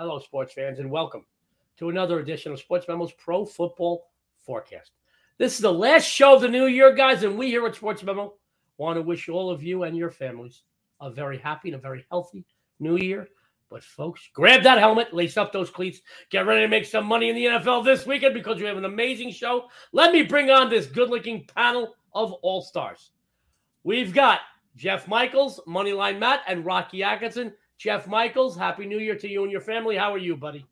Hello, sports fans, and welcome to another edition of Sports Memos Pro Football Forecast. This is the last show of the new year, guys, and we here at Sports Memo want to wish all of you and your families a very happy and a very healthy new year. But, folks, grab that helmet, lace up those cleats, get ready to make some money in the NFL this weekend because we have an amazing show. Let me bring on this good looking panel of all stars. We've got Jeff Michaels, Moneyline Matt, and Rocky Atkinson. Jeff Michaels, Happy New Year to you and your family. How are you, buddy?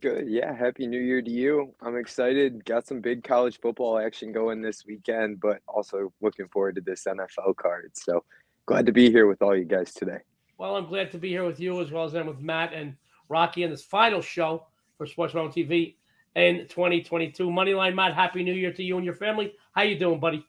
Good. Yeah. Happy New Year to you. I'm excited. Got some big college football action going this weekend, but also looking forward to this NFL card. So glad to be here with all you guys today. Well, I'm glad to be here with you as well as then with Matt and Rocky in this final show for Sports Mountain TV in 2022. Moneyline Matt, Happy New Year to you and your family. How you doing, buddy?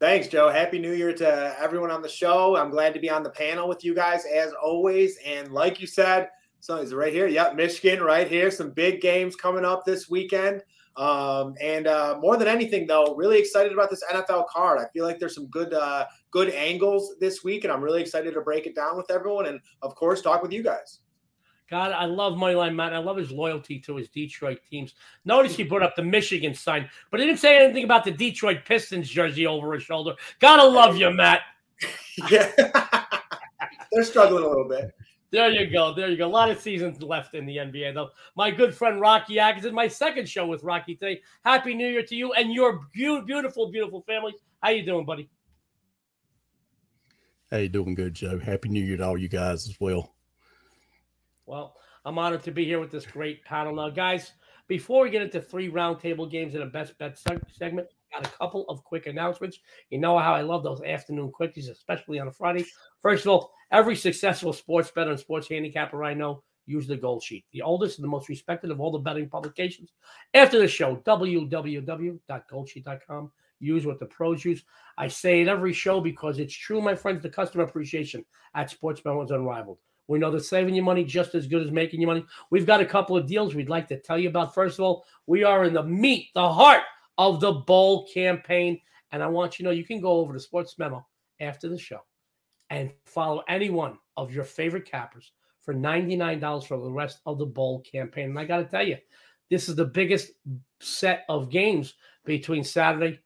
Thanks, Joe. Happy New Year to everyone on the show. I'm glad to be on the panel with you guys as always. And like you said, so is right here? Yep, Michigan right here. Some big games coming up this weekend. Um, and uh, more than anything, though, really excited about this NFL card. I feel like there's some good uh, good angles this week, and I'm really excited to break it down with everyone, and of course, talk with you guys. God, I love Moneyline Matt. I love his loyalty to his Detroit teams. Notice he put up the Michigan sign, but he didn't say anything about the Detroit Pistons jersey over his shoulder. Gotta love you, Matt. yeah, they're struggling a little bit. There you go. There you go. A lot of seasons left in the NBA, though. My good friend Rocky Atkinson, my second show with Rocky today. Happy New Year to you and your beautiful, beautiful family. How you doing, buddy? Hey, doing good, Joe. Happy New Year to all you guys as well. Well, I'm honored to be here with this great panel. Now, guys, before we get into three roundtable games in a best bet seg- segment, got a couple of quick announcements. You know how I love those afternoon quickies, especially on a Friday. First of all, every successful sports bettor and sports handicapper I know use the Gold Sheet, the oldest and the most respected of all the betting publications. After the show, www.goldsheet.com. Use what the pros use. I say it every show because it's true, my friends. The customer appreciation at Sports is unrivaled. We know that saving you money just as good as making you money. We've got a couple of deals we'd like to tell you about. First of all, we are in the meat, the heart of the bowl campaign. And I want you to know you can go over to Sports Memo after the show and follow any one of your favorite cappers for $99 for the rest of the bowl campaign. And I got to tell you, this is the biggest set of games between Saturday,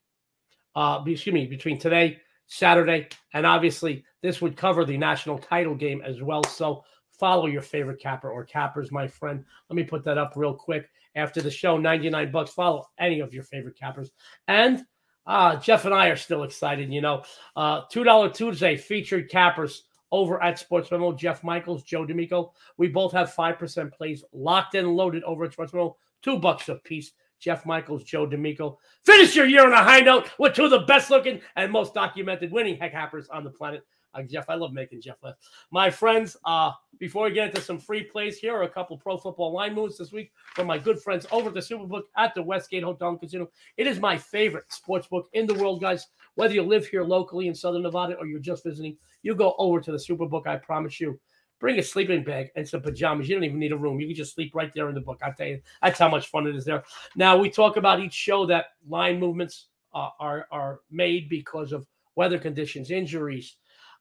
uh, excuse me, between today, Saturday, and obviously this would cover the national title game as well. So follow your favorite capper or cappers, my friend. Let me put that up real quick after the show. 99 bucks. Follow any of your favorite cappers. And uh, Jeff and I are still excited. You know, uh, $2 Tuesday featured cappers over at Sports Memo. Jeff Michaels, Joe D'Amico. We both have 5% plays locked and loaded over at Sports Memo. Two bucks a piece. Jeff Michaels, Joe D'Amico. Finish your year on a high note with two of the best looking and most documented winning heck happers on the planet. Uh, Jeff, I love making Jeff laugh. My friends, uh, before we get into some free plays, here are a couple pro football line moves this week from my good friends over at the Superbook at the Westgate Hotel and Casino. It is my favorite sports book in the world, guys. Whether you live here locally in Southern Nevada or you're just visiting, you go over to the Superbook. I promise you. Bring a sleeping bag and some pajamas. You don't even need a room. You can just sleep right there in the book. I tell you, that's how much fun it is there. Now we talk about each show that line movements uh, are are made because of weather conditions, injuries,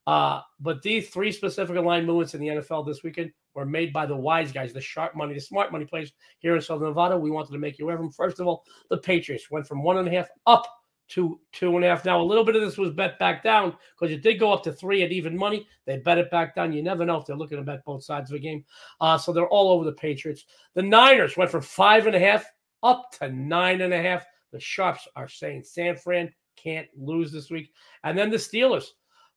uh, but these three specific line movements in the NFL this weekend were made by the wise guys, the sharp money, the smart money players here in Southern Nevada. We wanted to make you aware of them. First of all, the Patriots went from one and a half up to two and a half. Now, a little bit of this was bet back down because it did go up to three at even money. They bet it back down. You never know if they're looking to bet both sides of the game. Uh, so they're all over the Patriots. The Niners went from five and a half up to nine and a half. The Sharps are saying San Fran can't lose this week. And then the Steelers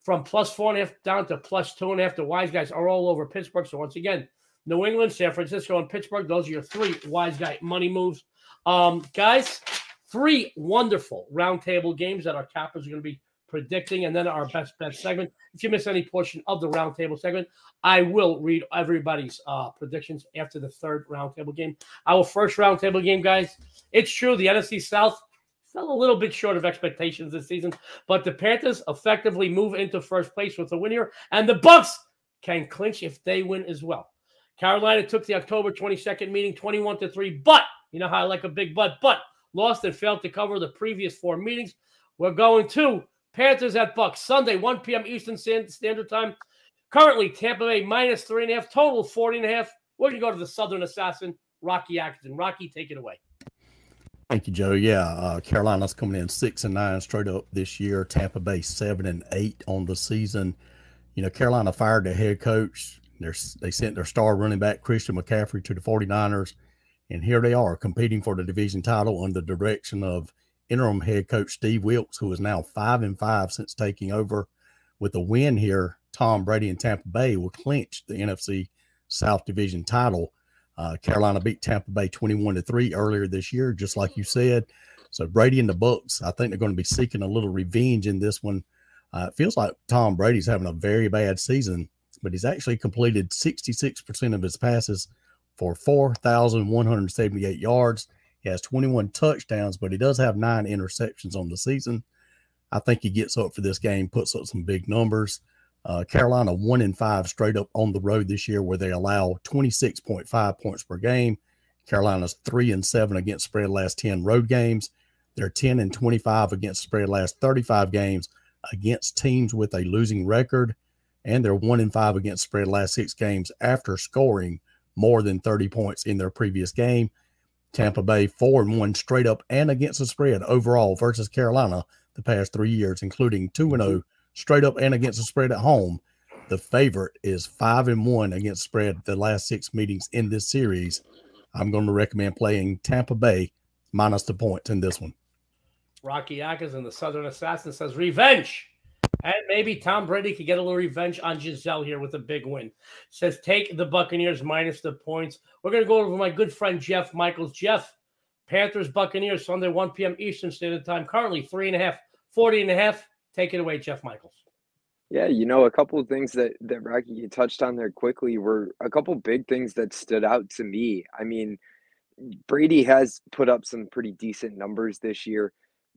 from plus four and a half down to plus two and a half. The wise guys are all over Pittsburgh. So once again, New England, San Francisco, and Pittsburgh. Those are your three wise guy money moves. Um, guys, three wonderful roundtable games that our cappers are going to be predicting, and then our best bet segment. If you miss any portion of the roundtable segment, I will read everybody's uh, predictions after the third roundtable game. Our first roundtable game, guys. It's true the NFC South fell a little bit short of expectations this season, but the Panthers effectively move into first place with a win here, and the Bucks can clinch if they win as well. Carolina took the October 22nd meeting 21 to 3, but you know how I like a big but, but lost and failed to cover the previous four meetings. We're going to Panthers at Bucks Sunday, 1 p.m. Eastern Standard Time. Currently, Tampa Bay minus three and a half, total 40 and a half. We're going to go to the Southern Assassin, Rocky Atkinson. Rocky, take it away. Thank you, Joe. Yeah, uh, Carolina's coming in six and nine straight up this year. Tampa Bay seven and eight on the season. You know, Carolina fired their head coach. They're, they sent their star running back Christian McCaffrey to the 49ers, and here they are competing for the division title under the direction of interim head coach Steve Wilks, who is now five and five since taking over. With a win here, Tom Brady and Tampa Bay will clinch the NFC South Division title. Uh, Carolina beat Tampa Bay 21 to 3 earlier this year, just like you said. So Brady and the Bucks, I think they're going to be seeking a little revenge in this one. Uh, it feels like Tom Brady's having a very bad season, but he's actually completed 66% of his passes for 4,178 yards. He has 21 touchdowns, but he does have nine interceptions on the season. I think he gets up for this game, puts up some big numbers. Uh, Carolina one in five straight up on the road this year, where they allow 26.5 points per game. Carolina's three and seven against spread last 10 road games. They're 10 and 25 against spread last 35 games against teams with a losing record. And they're one in five against spread last six games after scoring more than 30 points in their previous game. Tampa Bay four and one straight up and against the spread overall versus Carolina the past three years, including two and zero oh straight up and against the spread at home. The favorite is five and one against spread the last six meetings in this series. I'm going to recommend playing Tampa Bay minus the points in this one. Rocky Atkinson the Southern Assassin says revenge. And maybe Tom Brady could get a little revenge on Gisele here with a big win. Says take the Buccaneers minus the points. We're going to go over my good friend Jeff Michaels. Jeff, Panthers Buccaneers Sunday 1 p.m. Eastern Standard Time. Currently three and a half, 40 and a half. Take it away, Jeff Michaels. Yeah, you know, a couple of things that that Rocky touched on there quickly were a couple big things that stood out to me. I mean, Brady has put up some pretty decent numbers this year,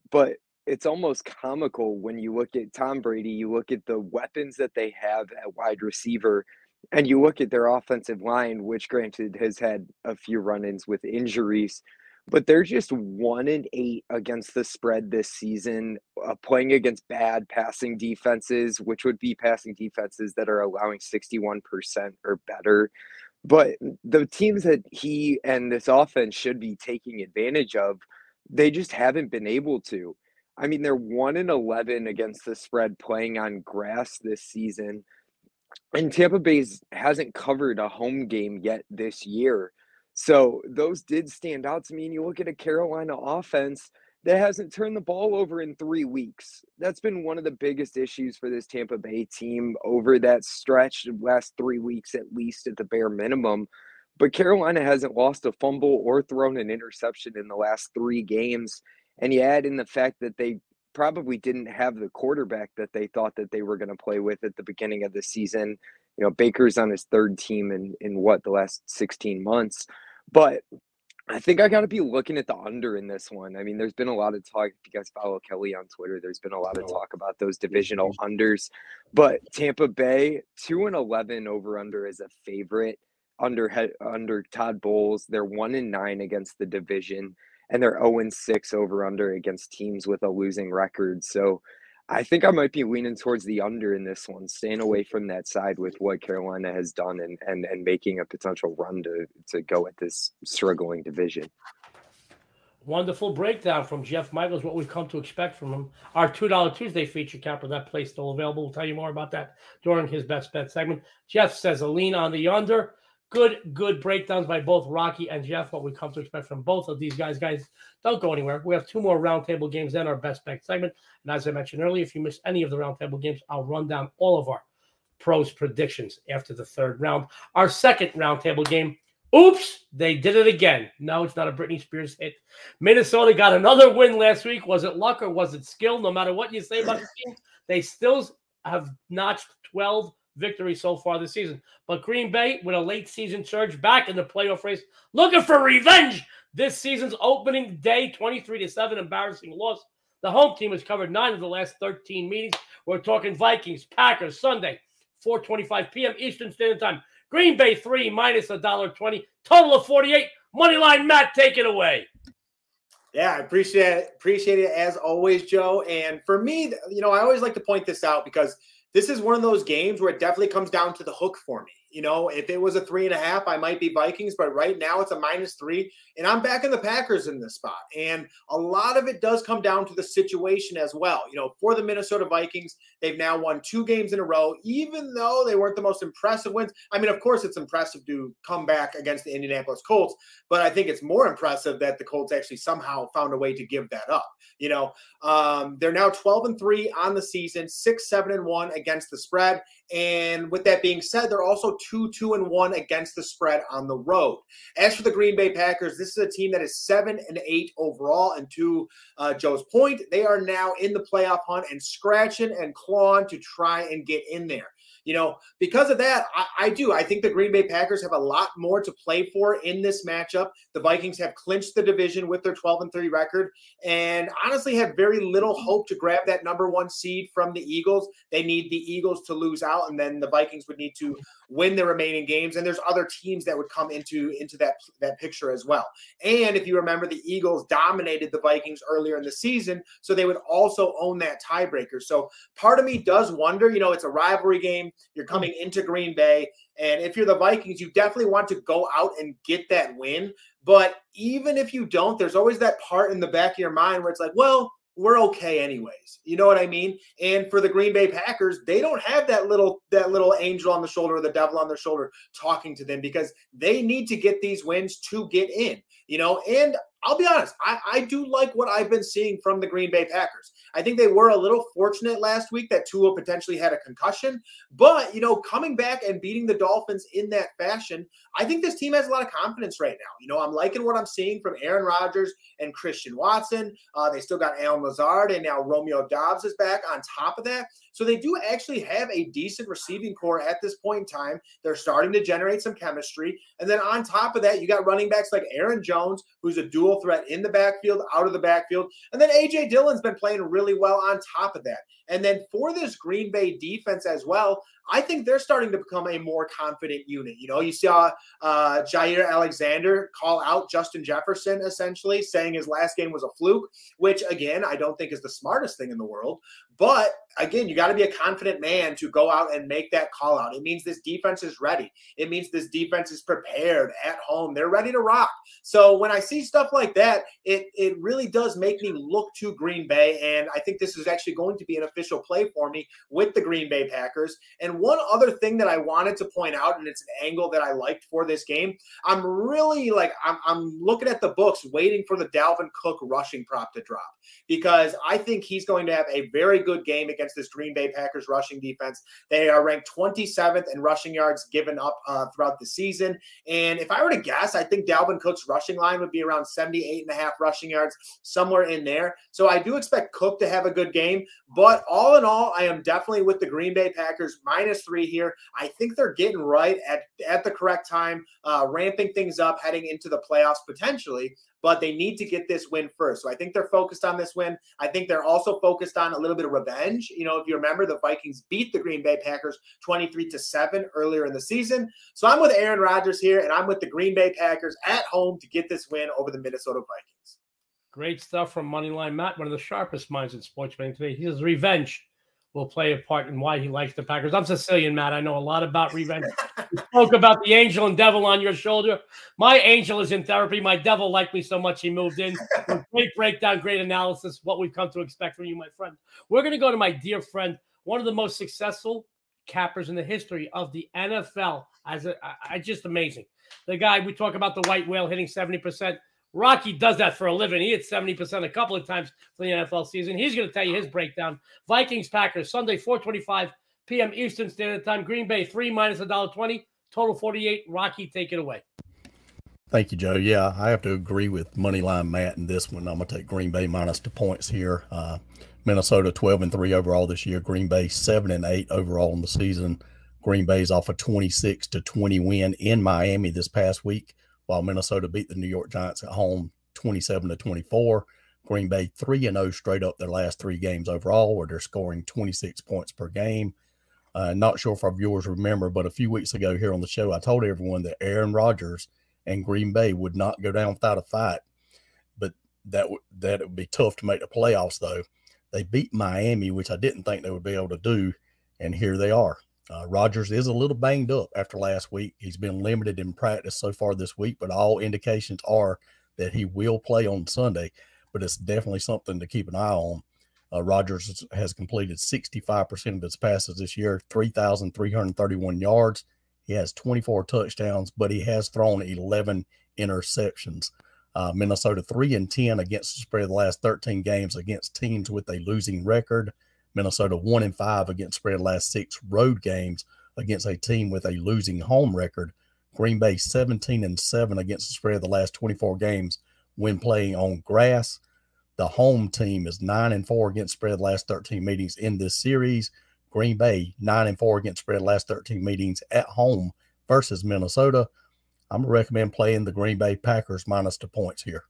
but it's almost comical when you look at Tom Brady, you look at the weapons that they have at wide receiver, and you look at their offensive line, which granted has had a few run ins with injuries, but they're just one and eight against the spread this season, uh, playing against bad passing defenses, which would be passing defenses that are allowing 61% or better. But the teams that he and this offense should be taking advantage of, they just haven't been able to. I mean, they're one and eleven against the spread playing on grass this season, and Tampa Bay hasn't covered a home game yet this year. So those did stand out to me. And you look at a Carolina offense that hasn't turned the ball over in three weeks. That's been one of the biggest issues for this Tampa Bay team over that stretch, of last three weeks at least, at the bare minimum. But Carolina hasn't lost a fumble or thrown an interception in the last three games and you add in the fact that they probably didn't have the quarterback that they thought that they were going to play with at the beginning of the season. You know, Baker's on his third team in in what the last 16 months. But I think I got to be looking at the under in this one. I mean, there's been a lot of talk. If you guys follow Kelly on Twitter, there's been a lot of oh. talk about those divisional mm-hmm. unders. But Tampa Bay, two and eleven over under as a favorite under under Todd Bowles. They're one and nine against the division and they're 0 6 over under against teams with a losing record. So I think I might be leaning towards the under in this one, staying away from that side with what Carolina has done and and, and making a potential run to, to go at this struggling division. Wonderful breakdown from Jeff Michaels, what we've come to expect from him. Our $2 Tuesday feature cap capper, that play still available. We'll tell you more about that during his best bet segment. Jeff says a lean on the under. Good, good breakdowns by both Rocky and Jeff. What we come to expect from both of these guys. Guys, don't go anywhere. We have two more roundtable games, then our best bet segment. And as I mentioned earlier, if you miss any of the roundtable games, I'll run down all of our pros predictions after the third round. Our second roundtable game. Oops, they did it again. No, it's not a Britney Spears hit. Minnesota got another win last week. Was it luck or was it skill? No matter what you say about the team, they still have notched 12 victories so far this season. But Green Bay, with a late season surge back in the playoff race, looking for revenge. This season's opening day, 23 to 7, embarrassing loss. The home team has covered nine of the last 13 meetings. We're talking Vikings, Packers, Sunday, 4:25 p.m. Eastern Standard Time. Green Bay three minus a dollar twenty, total of 48. Money line, Matt, take it away. Yeah, I appreciate it. Appreciate it as always, Joe. And for me, you know, I always like to point this out because this is one of those games where it definitely comes down to the hook for me. You know, if it was a three and a half, I might be Vikings, but right now it's a minus three, and I'm backing the Packers in this spot. And a lot of it does come down to the situation as well. You know, for the Minnesota Vikings, they've now won two games in a row, even though they weren't the most impressive wins. I mean, of course, it's impressive to come back against the Indianapolis Colts, but I think it's more impressive that the Colts actually somehow found a way to give that up. You know, um, they're now 12 and three on the season, six, seven, and one against the spread. And with that being said, they're also two, two, and one against the spread on the road. As for the Green Bay Packers, this is a team that is seven and eight overall. And to uh, Joe's point, they are now in the playoff hunt and scratching and clawing to try and get in there. You know, because of that, I, I, do. I think the Green Bay Packers have a lot more to play for in this matchup. The Vikings have clinched the division with their 12 and 3 record and honestly have very little hope to grab that number one seed from the Eagles. They need the Eagles to lose out, and then the Vikings would need to win the remaining games. And there's other teams that would come into, into that, that picture as well. And if you remember, the Eagles dominated the Vikings earlier in the season, so they would also own that tiebreaker. So part of me does wonder, you know, it's a rivalry game. You're coming into Green Bay. And if you're the Vikings, you definitely want to go out and get that win. But even if you don't, there's always that part in the back of your mind where it's like, well, we're okay anyways. You know what I mean? And for the Green Bay Packers, they don't have that little that little angel on the shoulder or the devil on their shoulder talking to them because they need to get these wins to get in. You know, and I'll be honest, I, I do like what I've been seeing from the Green Bay Packers. I think they were a little fortunate last week that Tua potentially had a concussion, but you know, coming back and beating the Dolphins in that fashion, I think this team has a lot of confidence right now. You know, I'm liking what I'm seeing from Aaron Rodgers and Christian Watson. Uh, they still got Allen Lazard and now Romeo Doubs is back on top of that. So they do actually have a decent receiving corps at this point in time. They're starting to generate some chemistry. And then on top of that, you got running backs like Aaron Jones, who's a dual threat in the backfield, out of the backfield. And then AJ Dillon's been playing really well on top of that. And then for this Green Bay defense as well, I think they're starting to become a more confident unit. You know, you saw uh, Jaire Alexander call out Justin Jefferson essentially, saying his last game was a fluke, which again, I don't think is the smartest thing in the world. But again, you got to be a confident man to go out and make that call out. It means this defense is ready. It means this defense is prepared at home. They're ready to rock. So when I see stuff like that, it it really does make me look to Green Bay, and I think this is actually going to be an official play for me with the Green Bay Packers. And one other thing that I wanted to point out, and it's an angle that I liked for this game, I'm really like I'm, I'm looking at the books, waiting for the Dalvin Cook rushing prop to drop because I think he's going to have a very good game against this Green Bay Packers rushing defense. They are ranked 27th in rushing yards given up uh, throughout the season. And if I were to guess, I think Dalvin Cook's rushing line would be around 78 and a half rushing yards, somewhere in there. So I do expect Cook to have a good game. But all in all, I am definitely with the Green Bay Packers minus three here. I think they're getting right at, at the correct time, uh, ramping things up, heading into the playoffs potentially but they need to get this win first. So I think they're focused on this win. I think they're also focused on a little bit of revenge. You know, if you remember, the Vikings beat the Green Bay Packers 23 to 7 earlier in the season. So I'm with Aaron Rodgers here, and I'm with the Green Bay Packers at home to get this win over the Minnesota Vikings. Great stuff from Moneyline Matt, one of the sharpest minds in sports betting today. He says revenge will play a part in why he likes the Packers. I'm Sicilian, Matt. I know a lot about revenge. you spoke about the angel and devil on your shoulder. My angel is in therapy. My devil liked me so much he moved in. great breakdown, great analysis. What we've come to expect from you, my friend. We're going to go to my dear friend, one of the most successful cappers in the history of the NFL. As a, I, just amazing. The guy we talk about the white whale hitting 70%. Rocky does that for a living. He hit 70% a couple of times for the NFL season. He's going to tell you his breakdown. Vikings, Packers, Sunday, 425 p.m. Eastern Standard Time. Green Bay three minus a dollar twenty. Total forty eight. Rocky, take it away. Thank you, Joe. Yeah, I have to agree with Moneyline Matt in this one. I'm gonna take Green Bay minus the points here. Uh, Minnesota 12 and three overall this year. Green Bay seven and eight overall in the season. Green Bay's off a 26 to 20 win in Miami this past week, while Minnesota beat the New York Giants at home 27 to 24. Green Bay 3 and 0 straight up their last three games overall, where they're scoring 26 points per game. Uh, not sure if our viewers remember, but a few weeks ago here on the show, I told everyone that Aaron Rodgers and Green Bay would not go down without a fight, but that w- that it would be tough to make the playoffs. Though they beat Miami, which I didn't think they would be able to do, and here they are. Uh, Rodgers is a little banged up after last week. He's been limited in practice so far this week, but all indications are that he will play on Sunday. But it's definitely something to keep an eye on. Uh, Rodgers has completed 65% of his passes this year, 3,331 yards. He has 24 touchdowns, but he has thrown 11 interceptions. Uh, Minnesota 3 and 10 against the spread of the last 13 games against teams with a losing record. Minnesota 1 and 5 against spread last six road games against a team with a losing home record. Green Bay 17 and 7 against the spread the last 24 games when playing on grass. The home team is 9 and 4 against spread last 13 meetings in this series. Green Bay 9 and 4 against spread last 13 meetings at home versus Minnesota. I'm gonna recommend playing the Green Bay Packers minus the points here.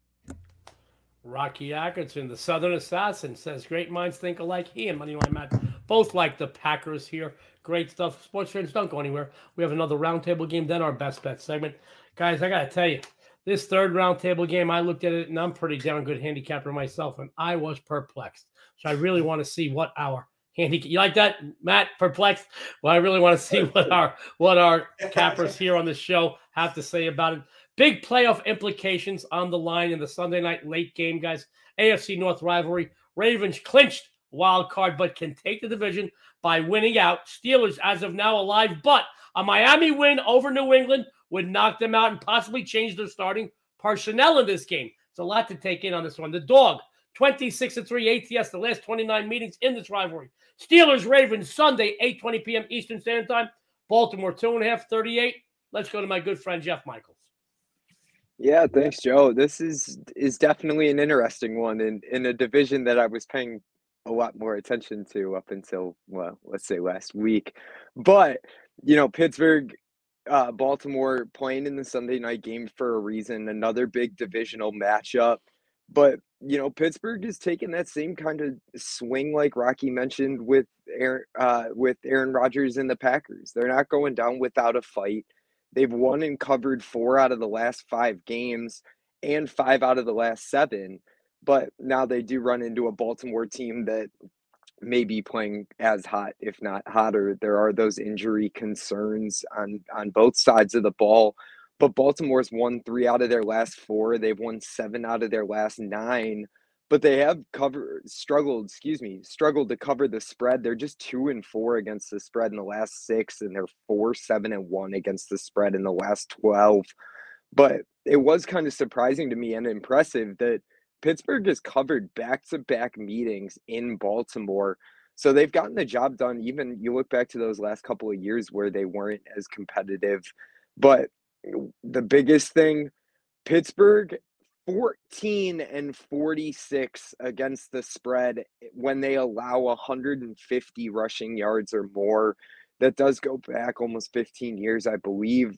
Rocky Atkinson, the Southern Assassin, says great minds think alike. He and Moneyline Matt both like the Packers here. Great stuff. Sports fans don't go anywhere. We have another roundtable game, then our best bet segment. Guys, I gotta tell you, this third roundtable game, I looked at it and I'm pretty damn good handicapper myself, and I was perplexed. So I really want to see what our handicap. You like that, Matt? Perplexed. Well, I really want to see what our what our cappers here on the show have to say about it. Big playoff implications on the line in the Sunday night late game, guys. AFC North rivalry. Ravens clinched wild card, but can take the division by winning out. Steelers, as of now, alive, but a Miami win over New England would knock them out and possibly change their starting personnel in this game. It's a lot to take in on this one. The dog, 26 and 3 ATS, the last 29 meetings in this rivalry. Steelers, Ravens, Sunday, 8 20 p.m. Eastern Standard Time. Baltimore, two and a half, 38. Let's go to my good friend Jeff Michaels. Yeah, thanks, Joe. This is is definitely an interesting one in in a division that I was paying a lot more attention to up until well, let's say last week. But you know, Pittsburgh, uh, Baltimore playing in the Sunday night game for a reason. Another big divisional matchup. But you know, Pittsburgh is taking that same kind of swing, like Rocky mentioned with Aaron, uh, with Aaron Rodgers and the Packers. They're not going down without a fight. They've won and covered four out of the last five games and five out of the last seven. But now they do run into a Baltimore team that may be playing as hot, if not hotter. There are those injury concerns on on both sides of the ball. But Baltimore's won three out of their last four. They've won seven out of their last nine but they have covered struggled excuse me struggled to cover the spread. They're just two and four against the spread in the last six and they're four seven and one against the spread in the last 12 but it was kind of surprising to me and impressive that pittsburgh has covered back-to-back meetings in baltimore. So they've gotten the job done. Even you look back to those last couple of years where they weren't as competitive. But the biggest thing pittsburgh 14 and 46 against the spread eh, when they allow 150 rushing yards or more. That does go back almost 15 years, I believe.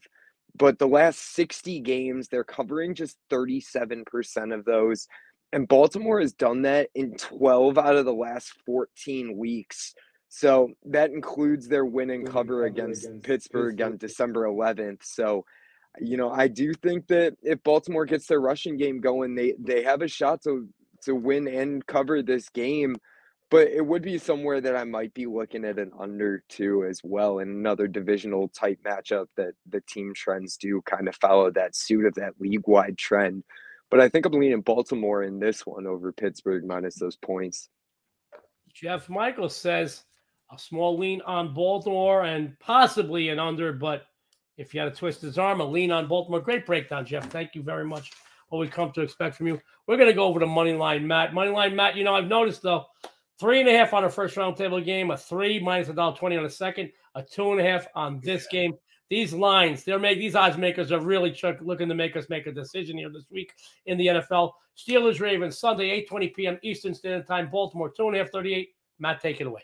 But the last 60 games, they're covering just 37% of those. And Baltimore has done that in 12 out of the last 14 weeks. So that includes their win and cover against Pittsburgh on December 11th. So you know, I do think that if Baltimore gets their rushing game going, they they have a shot to to win and cover this game. But it would be somewhere that I might be looking at an under two as well, in another divisional type matchup that the team trends do kind of follow that suit of that league wide trend. But I think I'm leaning Baltimore in this one over Pittsburgh minus those points. Jeff Michael says a small lean on Baltimore and possibly an under, but if you had to twist his arm, a lean on Baltimore. Great breakdown, Jeff. Thank you very much. What we come to expect from you. We're going to go over to Moneyline Matt. Moneyline Matt, you know, I've noticed though, Three and a half on a first round table game, a three minus a dollar twenty on a second, a two and a half on this game. These lines, they're make these odds makers are really ch- looking to make us make a decision here this week in the NFL. Steelers Ravens Sunday, 8:20 p.m. Eastern Standard Time, Baltimore, two and a half, 38. Matt, take it away.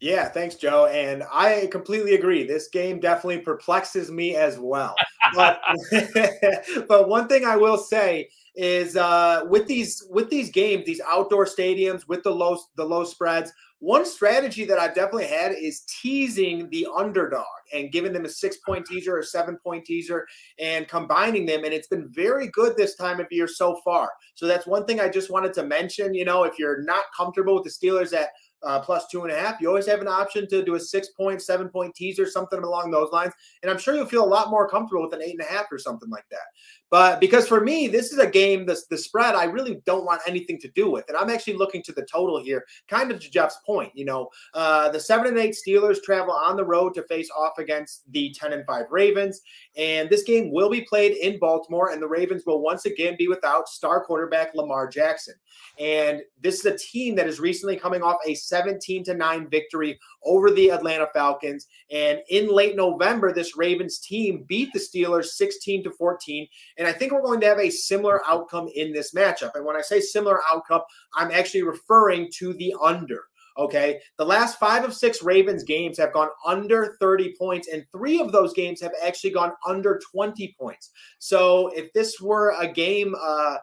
Yeah, thanks, Joe. And I completely agree. This game definitely perplexes me as well. But, but one thing I will say is uh, with these with these games, these outdoor stadiums with the low the low spreads. One strategy that I've definitely had is teasing the underdog and giving them a six point teaser or seven point teaser and combining them. And it's been very good this time of year so far. So that's one thing I just wanted to mention. You know, if you're not comfortable with the Steelers at uh, plus two and a half. You always have an option to do a six point, seven point teaser, something along those lines. And I'm sure you'll feel a lot more comfortable with an eight and a half or something like that. But because for me, this is a game, the, the spread, I really don't want anything to do with. And I'm actually looking to the total here, kind of to Jeff's point. You know, uh, the seven and eight Steelers travel on the road to face off against the 10 and five Ravens. And this game will be played in Baltimore, and the Ravens will once again be without star quarterback Lamar Jackson. And this is a team that is recently coming off a 17 to 9 victory over the Atlanta Falcons. And in late November, this Ravens team beat the Steelers 16 to 14. And I think we're going to have a similar outcome in this matchup. And when I say similar outcome, I'm actually referring to the under. Okay. The last five of six Ravens games have gone under 30 points, and three of those games have actually gone under 20 points. So if this were a game, uh,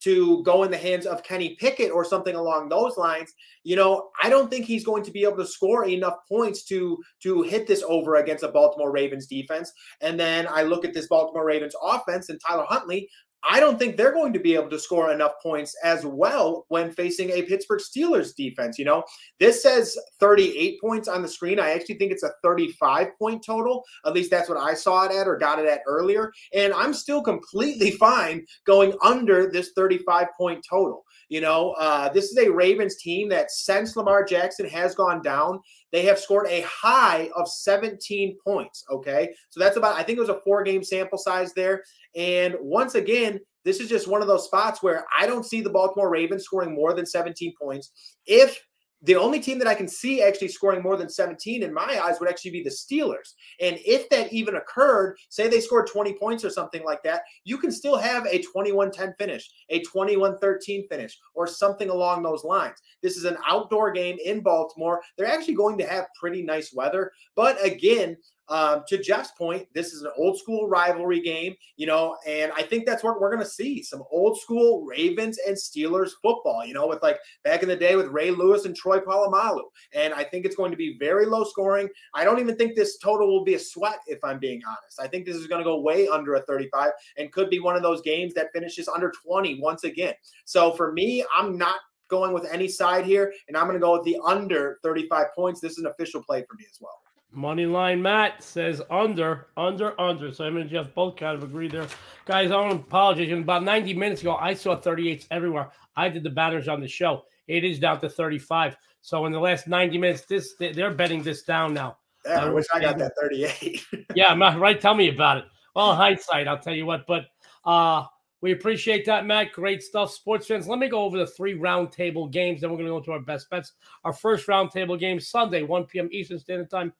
to go in the hands of Kenny Pickett or something along those lines, you know, I don't think he's going to be able to score enough points to to hit this over against a Baltimore Ravens defense. And then I look at this Baltimore Ravens offense and Tyler Huntley. I don't think they're going to be able to score enough points as well when facing a Pittsburgh Steelers defense. You know, this says 38 points on the screen. I actually think it's a 35 point total. At least that's what I saw it at or got it at earlier. And I'm still completely fine going under this 35 point total. You know, uh, this is a Ravens team that since Lamar Jackson has gone down, they have scored a high of 17 points. Okay. So that's about, I think it was a four game sample size there. And once again, this is just one of those spots where I don't see the Baltimore Ravens scoring more than 17 points. If the only team that I can see actually scoring more than 17 in my eyes would actually be the Steelers. And if that even occurred, say they scored 20 points or something like that, you can still have a 21 10 finish, a 21 13 finish, or something along those lines. This is an outdoor game in Baltimore. They're actually going to have pretty nice weather. But again, um, to Jeff's point, this is an old school rivalry game, you know, and I think that's what we're going to see some old school Ravens and Steelers football, you know, with like back in the day with Ray Lewis and Troy Polamalu. And I think it's going to be very low scoring. I don't even think this total will be a sweat, if I'm being honest. I think this is going to go way under a 35 and could be one of those games that finishes under 20 once again. So for me, I'm not going with any side here, and I'm going to go with the under 35 points. This is an official play for me as well. Money line Matt says under, under, under. So him and Jeff both kind of agree there. Guys, I want to apologize. About 90 minutes ago, I saw 38s everywhere. I did the batters on the show. It is down to 35. So in the last 90 minutes, this they're betting this down now. Yeah, I wish I got that 38. yeah, Matt, right. Tell me about it. Well, hindsight, I'll tell you what. But uh we appreciate that, Matt. Great stuff, sports fans. Let me go over the three roundtable games. Then we're going to go to our best bets. Our first roundtable game Sunday, 1 p.m. Eastern Standard Time.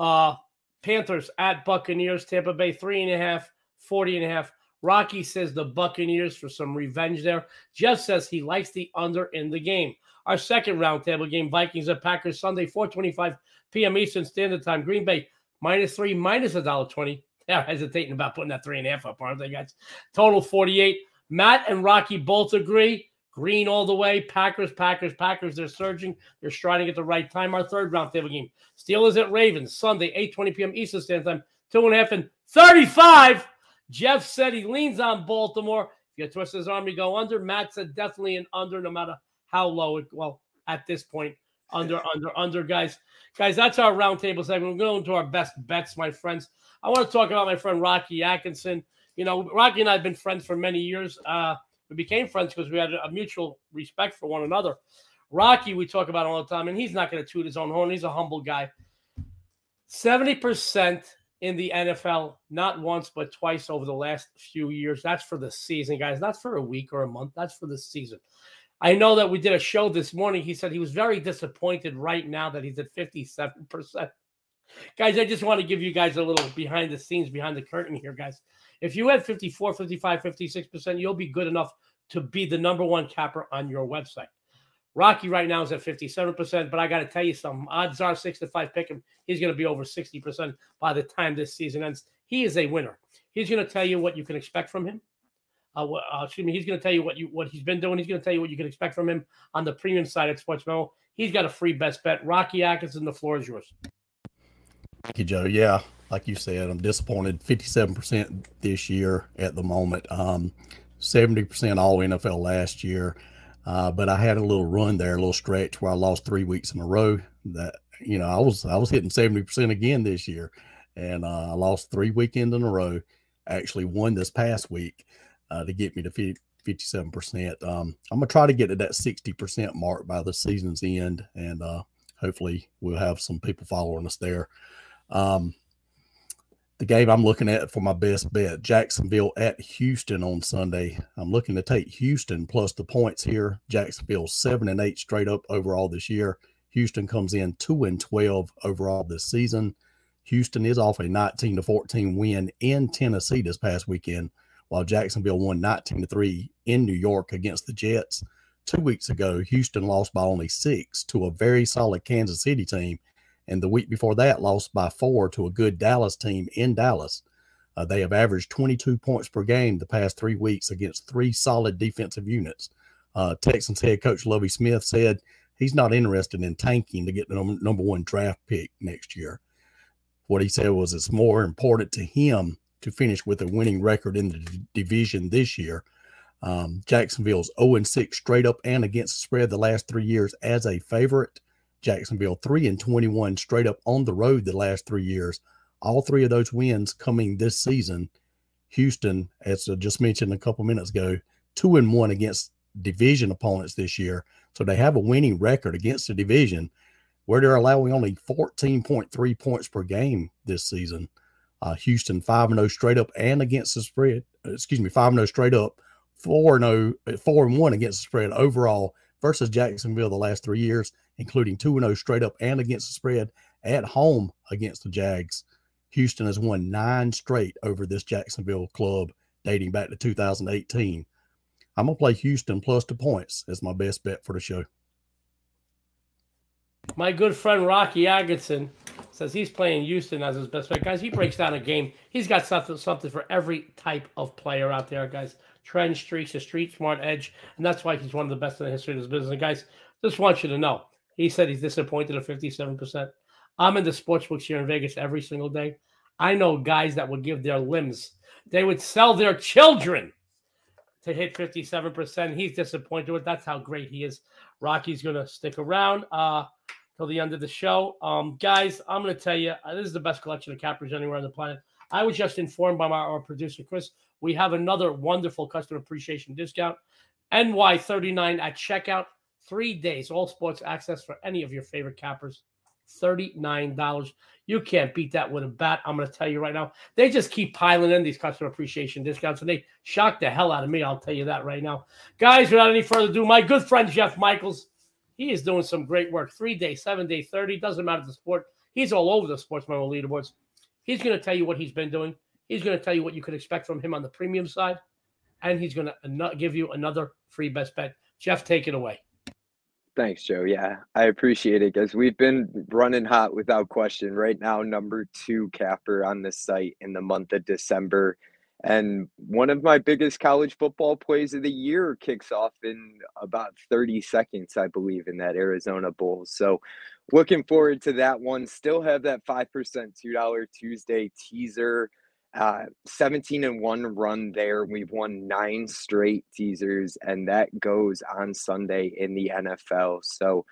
Uh, Panthers at Buccaneers, Tampa Bay, three and a half, 40 and a half. Rocky says the Buccaneers for some revenge there. Jeff says he likes the under in the game. Our second roundtable game, Vikings at Packers Sunday, 425 p.m. Eastern Standard Time. Green Bay minus three, minus a dollar twenty. They're hesitating about putting that three and a half up, aren't they, guys? Total 48. Matt and Rocky both agree. Green all the way. Packers, Packers, Packers. They're surging. They're striding at the right time. Our third roundtable game. Steelers at Ravens, Sunday, 8:20 p.m. Eastern Standard Time. Two and a half and 35. Jeff said he leans on Baltimore. If you twist his arm, you go under. Matt said definitely an under, no matter how low it. Well, at this point, under, under, under, guys. Guys, that's our roundtable segment. We're going to our best bets, my friends. I want to talk about my friend Rocky Atkinson. You know, Rocky and I have been friends for many years. Uh, we became friends because we had a mutual respect for one another. Rocky, we talk about all the time, and he's not going to toot his own horn. He's a humble guy. 70% in the NFL, not once, but twice over the last few years. That's for the season, guys. Not for a week or a month. That's for the season. I know that we did a show this morning. He said he was very disappointed right now that he's at 57%. Guys, I just want to give you guys a little behind the scenes, behind the curtain here, guys. If you had 54, 55, 56%, you'll be good enough to be the number one capper on your website. Rocky right now is at 57%, but I got to tell you something. Odds are six to five pick him. He's going to be over 60% by the time this season ends. He is a winner. He's going to tell you what you can expect from him. Uh, uh, excuse me. He's going to tell you what you what he's been doing. He's going to tell you what you can expect from him on the premium side at Sports Memo. He's got a free best bet. Rocky Atkinson, the floor is yours. Thank you, Joe. Yeah, like you said, I'm disappointed. 57% this year at the moment. Um, 70% all NFL last year. Uh, but I had a little run there, a little stretch where I lost three weeks in a row. That you know, I was I was hitting 70% again this year, and uh, I lost three weekends in a row. Actually, won this past week uh, to get me to 50, 57%. Um, I'm gonna try to get to that 60% mark by the season's end, and uh, hopefully we'll have some people following us there. Um, the game I'm looking at for my best bet Jacksonville at Houston on Sunday. I'm looking to take Houston plus the points here. Jacksonville seven and eight straight up overall this year. Houston comes in two and 12 overall this season. Houston is off a 19 to 14 win in Tennessee this past weekend, while Jacksonville won 19 to 3 in New York against the Jets. Two weeks ago, Houston lost by only six to a very solid Kansas City team and the week before that lost by four to a good Dallas team in Dallas. Uh, they have averaged 22 points per game the past three weeks against three solid defensive units. Uh, Texans head coach Lovie Smith said he's not interested in tanking to get the number, number one draft pick next year. What he said was it's more important to him to finish with a winning record in the d- division this year. Um, Jacksonville's 0 6 straight up and against the spread the last three years as a favorite. Jacksonville, three and 21 straight up on the road the last three years. All three of those wins coming this season. Houston, as I just mentioned a couple minutes ago, two and one against division opponents this year. So they have a winning record against the division where they're allowing only 14.3 points per game this season. Uh, Houston 5 0 straight up and against the spread. Excuse me, 5 0 straight up, 4 0, 4 and 1 against the spread overall versus Jacksonville the last three years including 2 0 straight up and against the spread at home against the Jags. Houston has won nine straight over this Jacksonville club dating back to 2018. I'm going to play Houston plus the points as my best bet for the show. My good friend Rocky Atkinson says he's playing Houston as his best bet. Guys, he breaks down a game. He's got something, something for every type of player out there, guys. Trend streaks, a street smart edge, and that's why he's one of the best in the history of this business. And guys, just want you to know he said he's disappointed at 57%. I'm in the sports books here in Vegas every single day. I know guys that would give their limbs, they would sell their children to hit 57%. He's disappointed with that's how great he is. Rocky's to stick around uh, till the end of the show. Um, guys, I'm to tell you, uh, this is the best collection of cappers anywhere on the planet. I was just informed by my, our producer, Chris, we have another wonderful customer appreciation discount. NY39 at checkout. Three days, all sports access for any of your favorite cappers. $39. You can't beat that with a bat. I'm going to tell you right now. They just keep piling in these customer appreciation discounts, and they shock the hell out of me. I'll tell you that right now. Guys, without any further ado, my good friend Jeff Michaels, he is doing some great work. Three day, seven day, 30, doesn't matter the sport. He's all over the sports memo leaderboards. He's going to tell you what he's been doing. He's going to tell you what you could expect from him on the premium side, and he's going to give you another free best bet. Jeff, take it away. Thanks, Joe. Yeah, I appreciate it because we've been running hot without question. Right now, number two capper on the site in the month of December. And one of my biggest college football plays of the year kicks off in about 30 seconds, I believe, in that Arizona Bowl. So looking forward to that one. Still have that 5% $2 Tuesday teaser. Uh, 17 and 1 run there. We've won nine straight teasers, and that goes on Sunday in the NFL. So,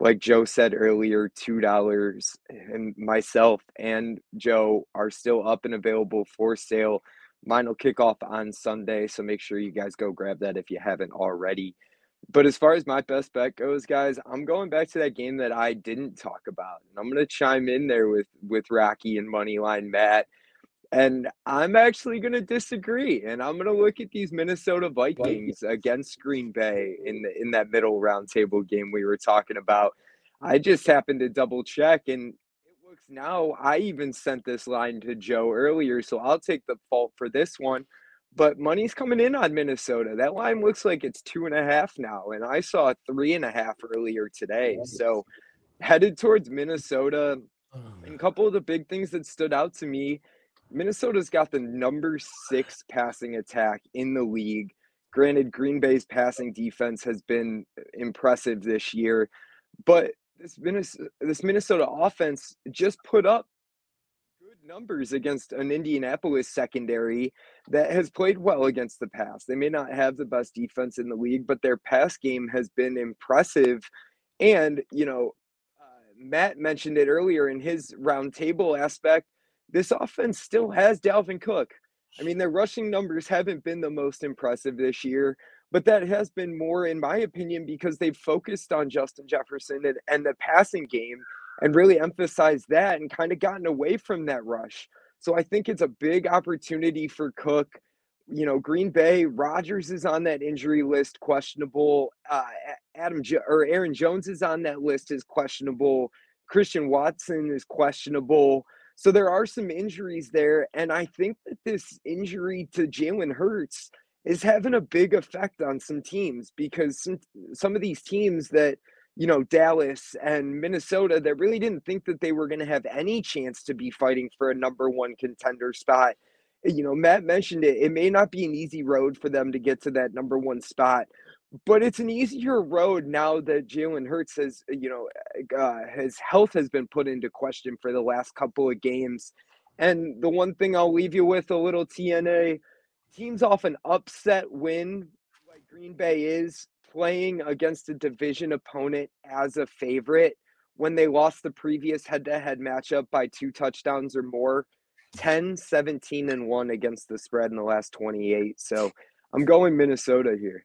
like Joe said earlier, $2 and myself and Joe are still up and available for sale Mine will kick off on Sunday, so make sure you guys go grab that if you haven't already. But as far as my best bet goes, guys, I'm going back to that game that I didn't talk about, and I'm going to chime in there with with Rocky and Moneyline Matt. And I'm actually going to disagree, and I'm going to look at these Minnesota Vikings against Green Bay in the, in that middle roundtable game we were talking about. I just happened to double check, and it looks now, I even sent this line to Joe earlier, so I'll take the fault for this one. But money's coming in on Minnesota. That line looks like it's two and a half now, and I saw three and a half earlier today. So headed towards Minnesota. Oh, and a couple of the big things that stood out to me Minnesota's got the number six passing attack in the league. Granted, Green Bay's passing defense has been impressive this year, but this Minnesota, this Minnesota offense just put up good numbers against an Indianapolis secondary that has played well against the pass. They may not have the best defense in the league, but their pass game has been impressive. And, you know, uh, Matt mentioned it earlier in his roundtable aspect. This offense still has Dalvin Cook. I mean, their rushing numbers haven't been the most impressive this year, but that has been more, in my opinion, because they've focused on Justin Jefferson and, and the passing game and really emphasized that and kind of gotten away from that rush. So I think it's a big opportunity for Cook. You know, Green Bay, Rodgers is on that injury list, questionable. Uh, Adam jo- or Aaron Jones is on that list, is questionable. Christian Watson is questionable. So there are some injuries there. And I think that this injury to Jalen Hurts is having a big effect on some teams because some some of these teams that you know Dallas and Minnesota that really didn't think that they were going to have any chance to be fighting for a number 1 contender spot. You know, Matt mentioned it. It may not be an easy road for them to get to that number 1 spot, but it's an easier road now that Jalen Hurts has, you know, uh, his health has been put into question for the last couple of games. And the one thing I'll leave you with a little TNA teams off an upset win like Green Bay is playing against a division opponent as a favorite when they lost the previous head-to-head matchup by two touchdowns or more 10 17 and 1 against the spread in the last 28 so i'm going minnesota here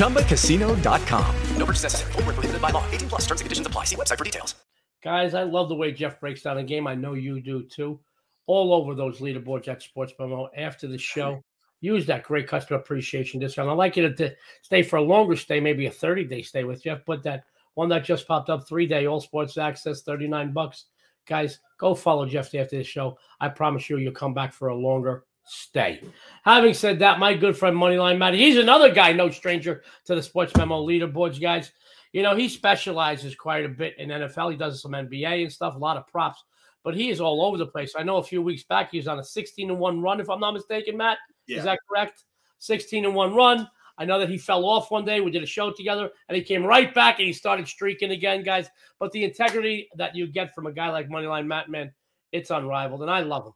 ChumbaCasino.com. No purchase necessary. Full prohibited by law. 18 plus terms and conditions apply. See website for details. Guys, I love the way Jeff breaks down a game. I know you do too all over those leaderboards at Sports Memo after the show. Use that great customer appreciation discount. I'd like you to stay for a longer stay, maybe a 30 day stay with Jeff. But that one that just popped up, three day all sports access, 39 bucks. Guys, go follow Jeff after this show. I promise you, you'll come back for a longer stay. Having said that, my good friend Moneyline Matty, he's another guy, no stranger to the Sports Memo leaderboards, guys. You know, he specializes quite a bit in NFL. He does some NBA and stuff, a lot of props but he is all over the place. I know a few weeks back he was on a 16 and 1 run, if I'm not mistaken, Matt. Yeah. Is that correct? 16 and 1 run. I know that he fell off one day. We did a show together and he came right back and he started streaking again, guys. But the integrity that you get from a guy like Moneyline Matt, man, it's unrivaled. And I love him.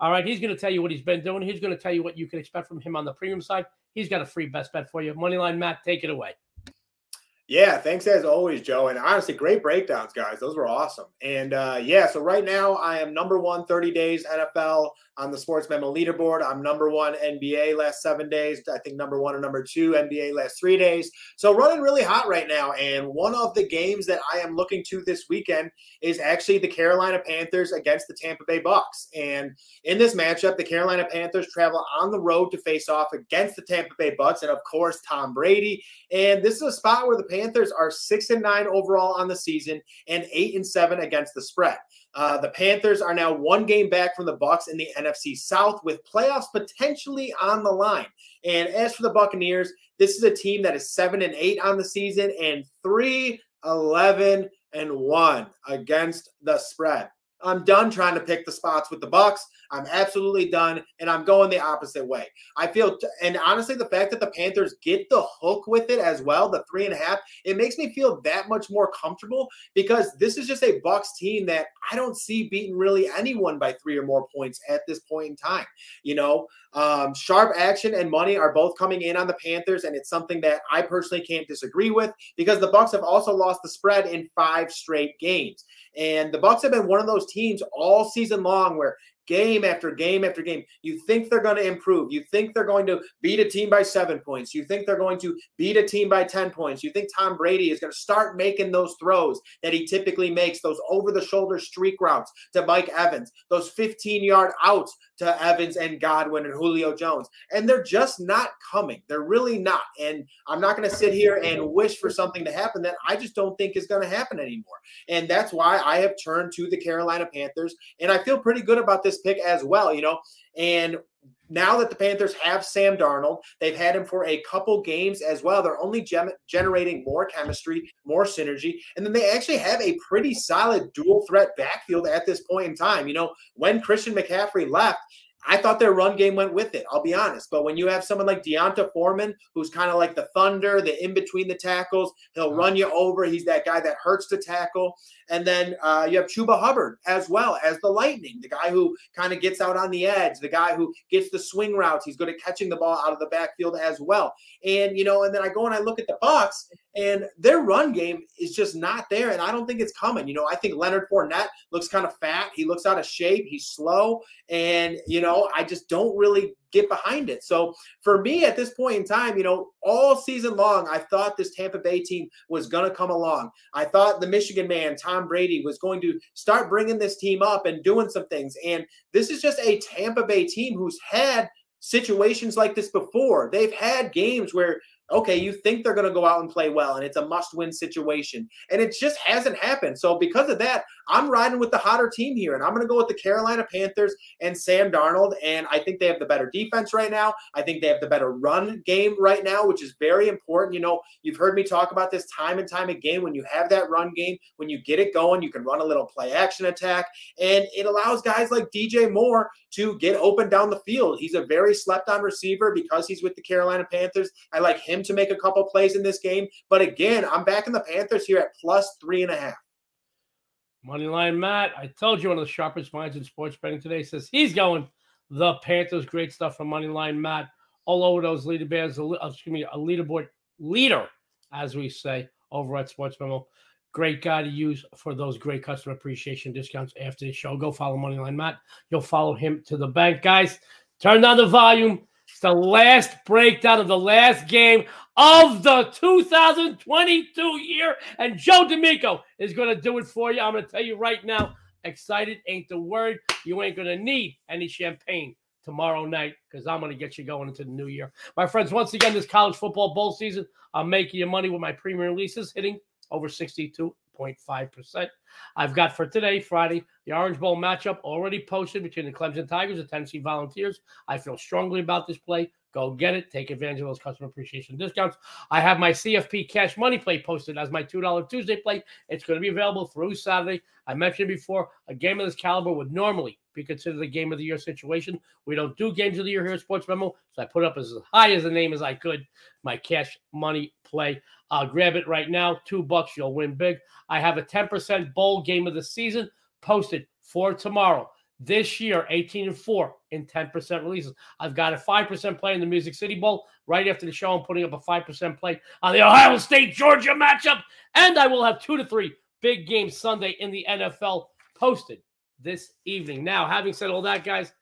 All right. He's going to tell you what he's been doing. He's going to tell you what you can expect from him on the premium side. He's got a free best bet for you. Moneyline Matt, take it away. Yeah, thanks as always, Joe. And honestly, great breakdowns, guys. Those were awesome. And uh, yeah, so right now I am number one 30 days NFL on the Sports Memo leaderboard. I'm number one NBA last seven days. I think number one or number two NBA last three days. So running really hot right now. And one of the games that I am looking to this weekend is actually the Carolina Panthers against the Tampa Bay Bucks. And in this matchup, the Carolina Panthers travel on the road to face off against the Tampa Bay Bucks, and of course Tom Brady. And this is a spot where the Panthers are six and nine overall on the season and eight and seven against the spread. Uh, the Panthers are now one game back from the Bucks in the NFC South, with playoffs potentially on the line. And as for the Buccaneers, this is a team that is seven and eight on the season and three, 11 and one against the spread. I'm done trying to pick the spots with the Bucks. I'm absolutely done, and I'm going the opposite way. I feel, and honestly, the fact that the Panthers get the hook with it as well, the three and a half, it makes me feel that much more comfortable because this is just a Bucks team that I don't see beating really anyone by three or more points at this point in time. You know, um, sharp action and money are both coming in on the Panthers, and it's something that I personally can't disagree with because the Bucks have also lost the spread in five straight games. And the Bucks have been one of those teams all season long where game after game after game. You think they're going to improve. You think they're going to beat a team by seven points. You think they're going to beat a team by 10 points. You think Tom Brady is going to start making those throws that he typically makes, those over the shoulder streak routes to Mike Evans, those 15 yard outs to Evans and Godwin and Julio Jones. And they're just not coming. They're really not. And I'm not going to sit here and wish for something to happen that I just don't think is going to happen anymore. And that's why I have turned to the Carolina Panthers. And I feel pretty good about this pick as well, you know. And now that the Panthers have Sam Darnold, they've had him for a couple games as well. They're only gem- generating more chemistry, more synergy, and then they actually have a pretty solid dual threat backfield at this point in time. You know, when Christian McCaffrey left, I thought their run game went with it. I'll be honest. But when you have someone like D'Onta Foreman, who's kind of like the thunder, the in between the tackles, he'll run you over. He's that guy that hurts to tackle. And then uh, you have Chuba Hubbard as well as the Lightning, the guy who kind of gets out on the edge, the guy who gets the swing routes. He's good at catching the ball out of the backfield as well. And you know, and then I go and I look at the Bucks, and their run game is just not there. And I don't think it's coming. You know, I think Leonard Fournette looks kind of fat. He looks out of shape. He's slow, and you know, I just don't really get behind it. So for me at this point in time, you know, all season long, I thought this Tampa Bay team was going to come along. I thought the Michigan man, Tom Brady, was going to start bringing this team up and doing some things. And this is just a Tampa Bay team who's had situations like this before. They've had games where okay, you think they're going to go out and play well, and it's a must win situation. And it just hasn't happened. So, because of that, I'm riding with the hotter team here, and I'm going to go with the Carolina Panthers and Sam Darnold. And I think they have the better defense right now. I think they have the better run game right now, which is very important. You know, you've heard me talk about this time and time again. When you have that run game, when you get it going, you can run a little play action attack, and it allows guys like DJ Moore to get open down the field. He's a very slept on receiver because he's with the Carolina Panthers. I like him to make a couple plays in this game. But again, I'm back in the Panthers here at plus three and a half. Moneyline Matt, I told you one of the sharpest minds in sports betting today says he's going the Panthers. Great stuff from Moneyline Matt. All over those leader bands, uh, excuse me, a leaderboard leader, as we say over at Sports Memo. Great guy to use for those great customer appreciation discounts after the show. Go follow Moneyline Matt. You'll follow him to the bank. Guys, turn down the volume. It's the last breakdown of the last game of the 2022 year. And Joe D'Amico is going to do it for you. I'm going to tell you right now excited ain't the word. You ain't going to need any champagne tomorrow night because I'm going to get you going into the new year. My friends, once again, this college football bowl season, I'm making you money with my premium releases hitting over 62.5%. I've got for today, Friday, the Orange Bowl matchup already posted between the Clemson Tigers and Tennessee Volunteers. I feel strongly about this play. Go get it. Take advantage of those customer appreciation discounts. I have my CFP cash money play posted as my $2 Tuesday play. It's going to be available through Saturday. I mentioned before, a game of this caliber would normally be considered a game of the year situation. We don't do games of the year here at Sports Memo, so I put up as high as the name as I could. My cash money play. I'll grab it right now. Two bucks, you'll win big. I have a 10% bowl game of the season posted for tomorrow. This year, 18 and 4 in 10% releases. I've got a 5% play in the Music City Bowl. Right after the show, I'm putting up a 5% play on the Ohio State Georgia matchup. And I will have two to three big games Sunday in the NFL posted this evening. Now, having said all that, guys,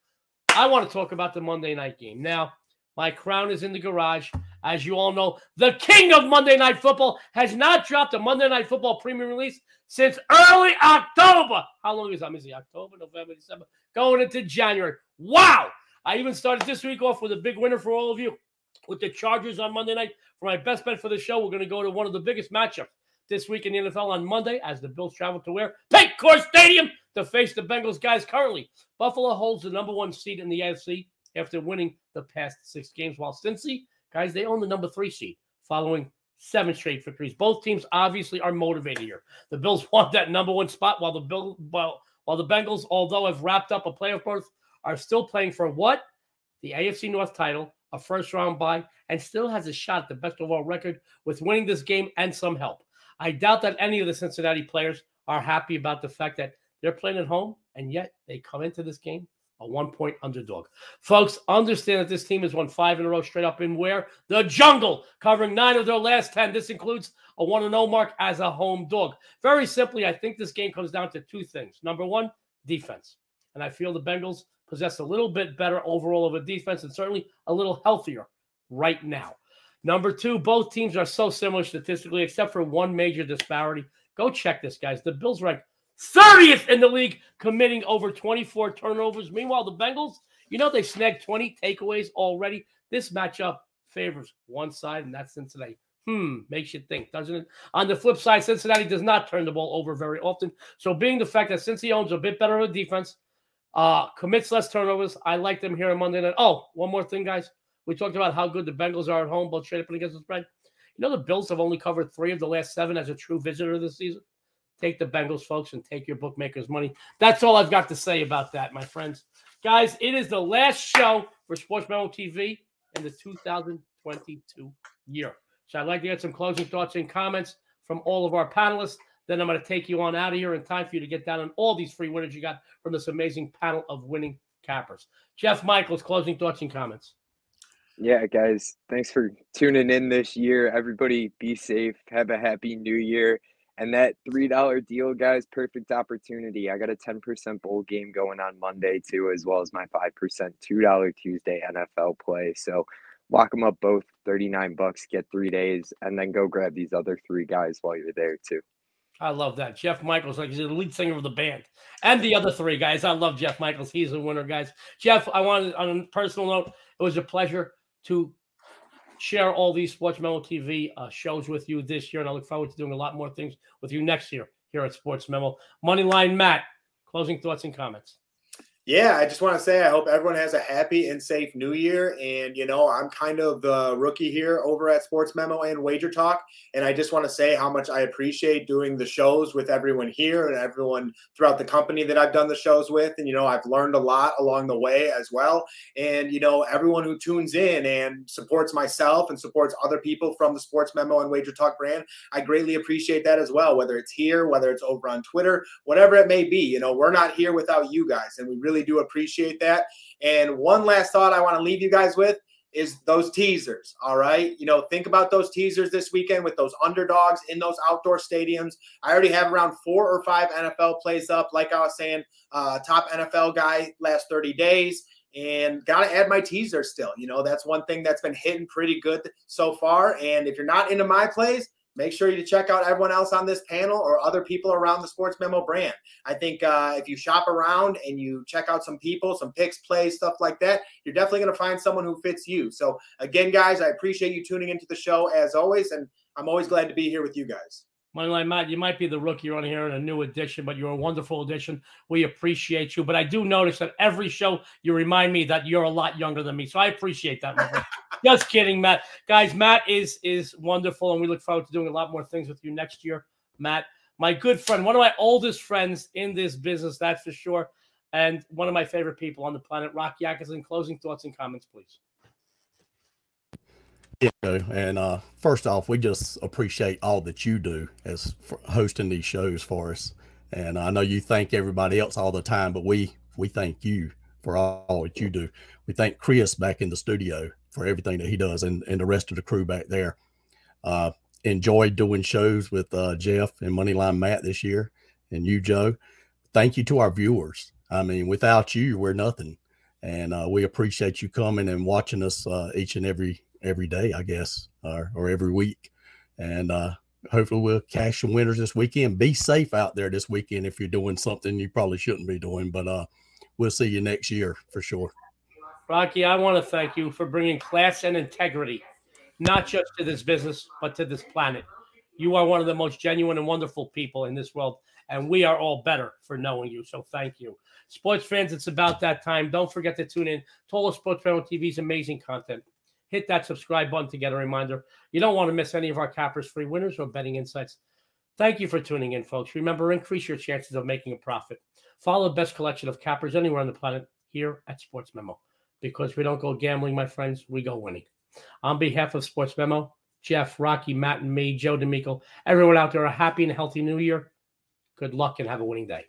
I want to talk about the Monday night game. Now, my crown is in the garage. As you all know, the king of Monday Night Football has not dropped a Monday Night Football premium release since early October. How long is that? Is it October, November, December? Going into January. Wow. I even started this week off with a big winner for all of you with the Chargers on Monday night. For my best bet for the show, we're going to go to one of the biggest matchups this week in the NFL on Monday as the Bills travel to where? Paycor Stadium to face the Bengals. Guys, currently, Buffalo holds the number one seed in the AFC after winning the past six games, while Cincy, guys, they own the number three seed following seven straight victories. Both teams obviously are motivated here. The Bills want that number one spot, while the Bill, while while the Bengals, although have wrapped up a playoff berth, are still playing for what? The AFC North title, a first round bye, and still has a shot at the best overall record with winning this game and some help. I doubt that any of the Cincinnati players are happy about the fact that they're playing at home and yet they come into this game a one point underdog. Folks, understand that this team has won five in a row straight up in where? The jungle, covering nine of their last 10. This includes a 1 0 mark as a home dog. Very simply, I think this game comes down to two things. Number one, defense. And I feel the Bengals possess a little bit better overall of a defense and certainly a little healthier right now. Number two, both teams are so similar statistically, except for one major disparity. Go check this, guys. The Bills rank 30th in the league, committing over 24 turnovers. Meanwhile, the Bengals, you know, they snagged 20 takeaways already. This matchup favors one side, and that's Cincinnati. Hmm, makes you think, doesn't it? On the flip side, Cincinnati does not turn the ball over very often. So, being the fact that Cincy owns a bit better of a defense, uh, commits less turnovers, I like them here on Monday night. Oh, one more thing, guys. We talked about how good the Bengals are at home, both straight up and against the spread. You know, the Bills have only covered three of the last seven as a true visitor this season. Take the Bengals, folks, and take your bookmakers' money. That's all I've got to say about that, my friends. Guys, it is the last show for Sports Memo TV in the 2022 year. So I'd like to get some closing thoughts and comments from all of our panelists. Then I'm going to take you on out of here in time for you to get down on all these free winners you got from this amazing panel of winning cappers. Jeff Michaels, closing thoughts and comments. Yeah, guys, thanks for tuning in this year. Everybody be safe. Have a happy new year. And that $3 deal, guys, perfect opportunity. I got a 10% bowl game going on Monday, too, as well as my 5% $2 Tuesday NFL play. So lock them up both 39 bucks, get three days, and then go grab these other three guys while you're there, too. I love that. Jeff Michaels, like he's the lead singer of the band. And the other three guys. I love Jeff Michaels. He's a winner, guys. Jeff, I wanted on a personal note, it was a pleasure to share all these Sports Memo TV uh, shows with you this year, and I look forward to doing a lot more things with you next year here at Sports Memo. Moneyline Matt, closing thoughts and comments. Yeah, I just want to say I hope everyone has a happy and safe new year. And, you know, I'm kind of the rookie here over at Sports Memo and Wager Talk. And I just want to say how much I appreciate doing the shows with everyone here and everyone throughout the company that I've done the shows with. And, you know, I've learned a lot along the way as well. And, you know, everyone who tunes in and supports myself and supports other people from the Sports Memo and Wager Talk brand, I greatly appreciate that as well, whether it's here, whether it's over on Twitter, whatever it may be. You know, we're not here without you guys. And we really really do appreciate that. And one last thought I want to leave you guys with is those teasers. All right. You know, think about those teasers this weekend with those underdogs in those outdoor stadiums. I already have around four or five NFL plays up. Like I was saying, uh, top NFL guy last 30 days. And got to add my teaser still. You know, that's one thing that's been hitting pretty good so far. And if you're not into my plays, make sure you check out everyone else on this panel or other people around the Sports Memo brand. I think uh, if you shop around and you check out some people, some picks, plays, stuff like that, you're definitely going to find someone who fits you. So, again, guys, I appreciate you tuning into the show as always, and I'm always glad to be here with you guys. Moneyline Matt, you might be the rookie on here in a new edition, but you're a wonderful addition. We appreciate you. But I do notice that every show you remind me that you're a lot younger than me. So I appreciate that. Just kidding, Matt. Guys, Matt is is wonderful, and we look forward to doing a lot more things with you next year. Matt, my good friend, one of my oldest friends in this business, that's for sure. And one of my favorite people on the planet, Rocky Atkinson. Closing thoughts and comments, please. Yeah, and uh, first off, we just appreciate all that you do as hosting these shows for us. And I know you thank everybody else all the time, but we we thank you for all that you do. We thank Chris back in the studio for everything that he does and, and the rest of the crew back there. Uh, enjoyed doing shows with uh, Jeff and Moneyline Matt this year and you, Joe. Thank you to our viewers. I mean, without you, we're nothing. And uh, we appreciate you coming and watching us uh, each and every every day, I guess, or, or every week. And uh, hopefully we'll cash some winners this weekend. Be safe out there this weekend if you're doing something you probably shouldn't be doing. But uh, we'll see you next year for sure. Rocky, I want to thank you for bringing class and integrity, not just to this business, but to this planet. You are one of the most genuine and wonderful people in this world, and we are all better for knowing you. So thank you. Sports fans, it's about that time. Don't forget to tune in to all of Sports Panel TV's amazing content. Hit that subscribe button to get a reminder. You don't want to miss any of our cappers free winners or betting insights. Thank you for tuning in, folks. Remember, increase your chances of making a profit. Follow the best collection of cappers anywhere on the planet here at Sports Memo. Because we don't go gambling, my friends, we go winning. On behalf of Sports Memo, Jeff, Rocky, Matt, and me, Joe D'Amico, everyone out there, a happy and healthy new year. Good luck and have a winning day.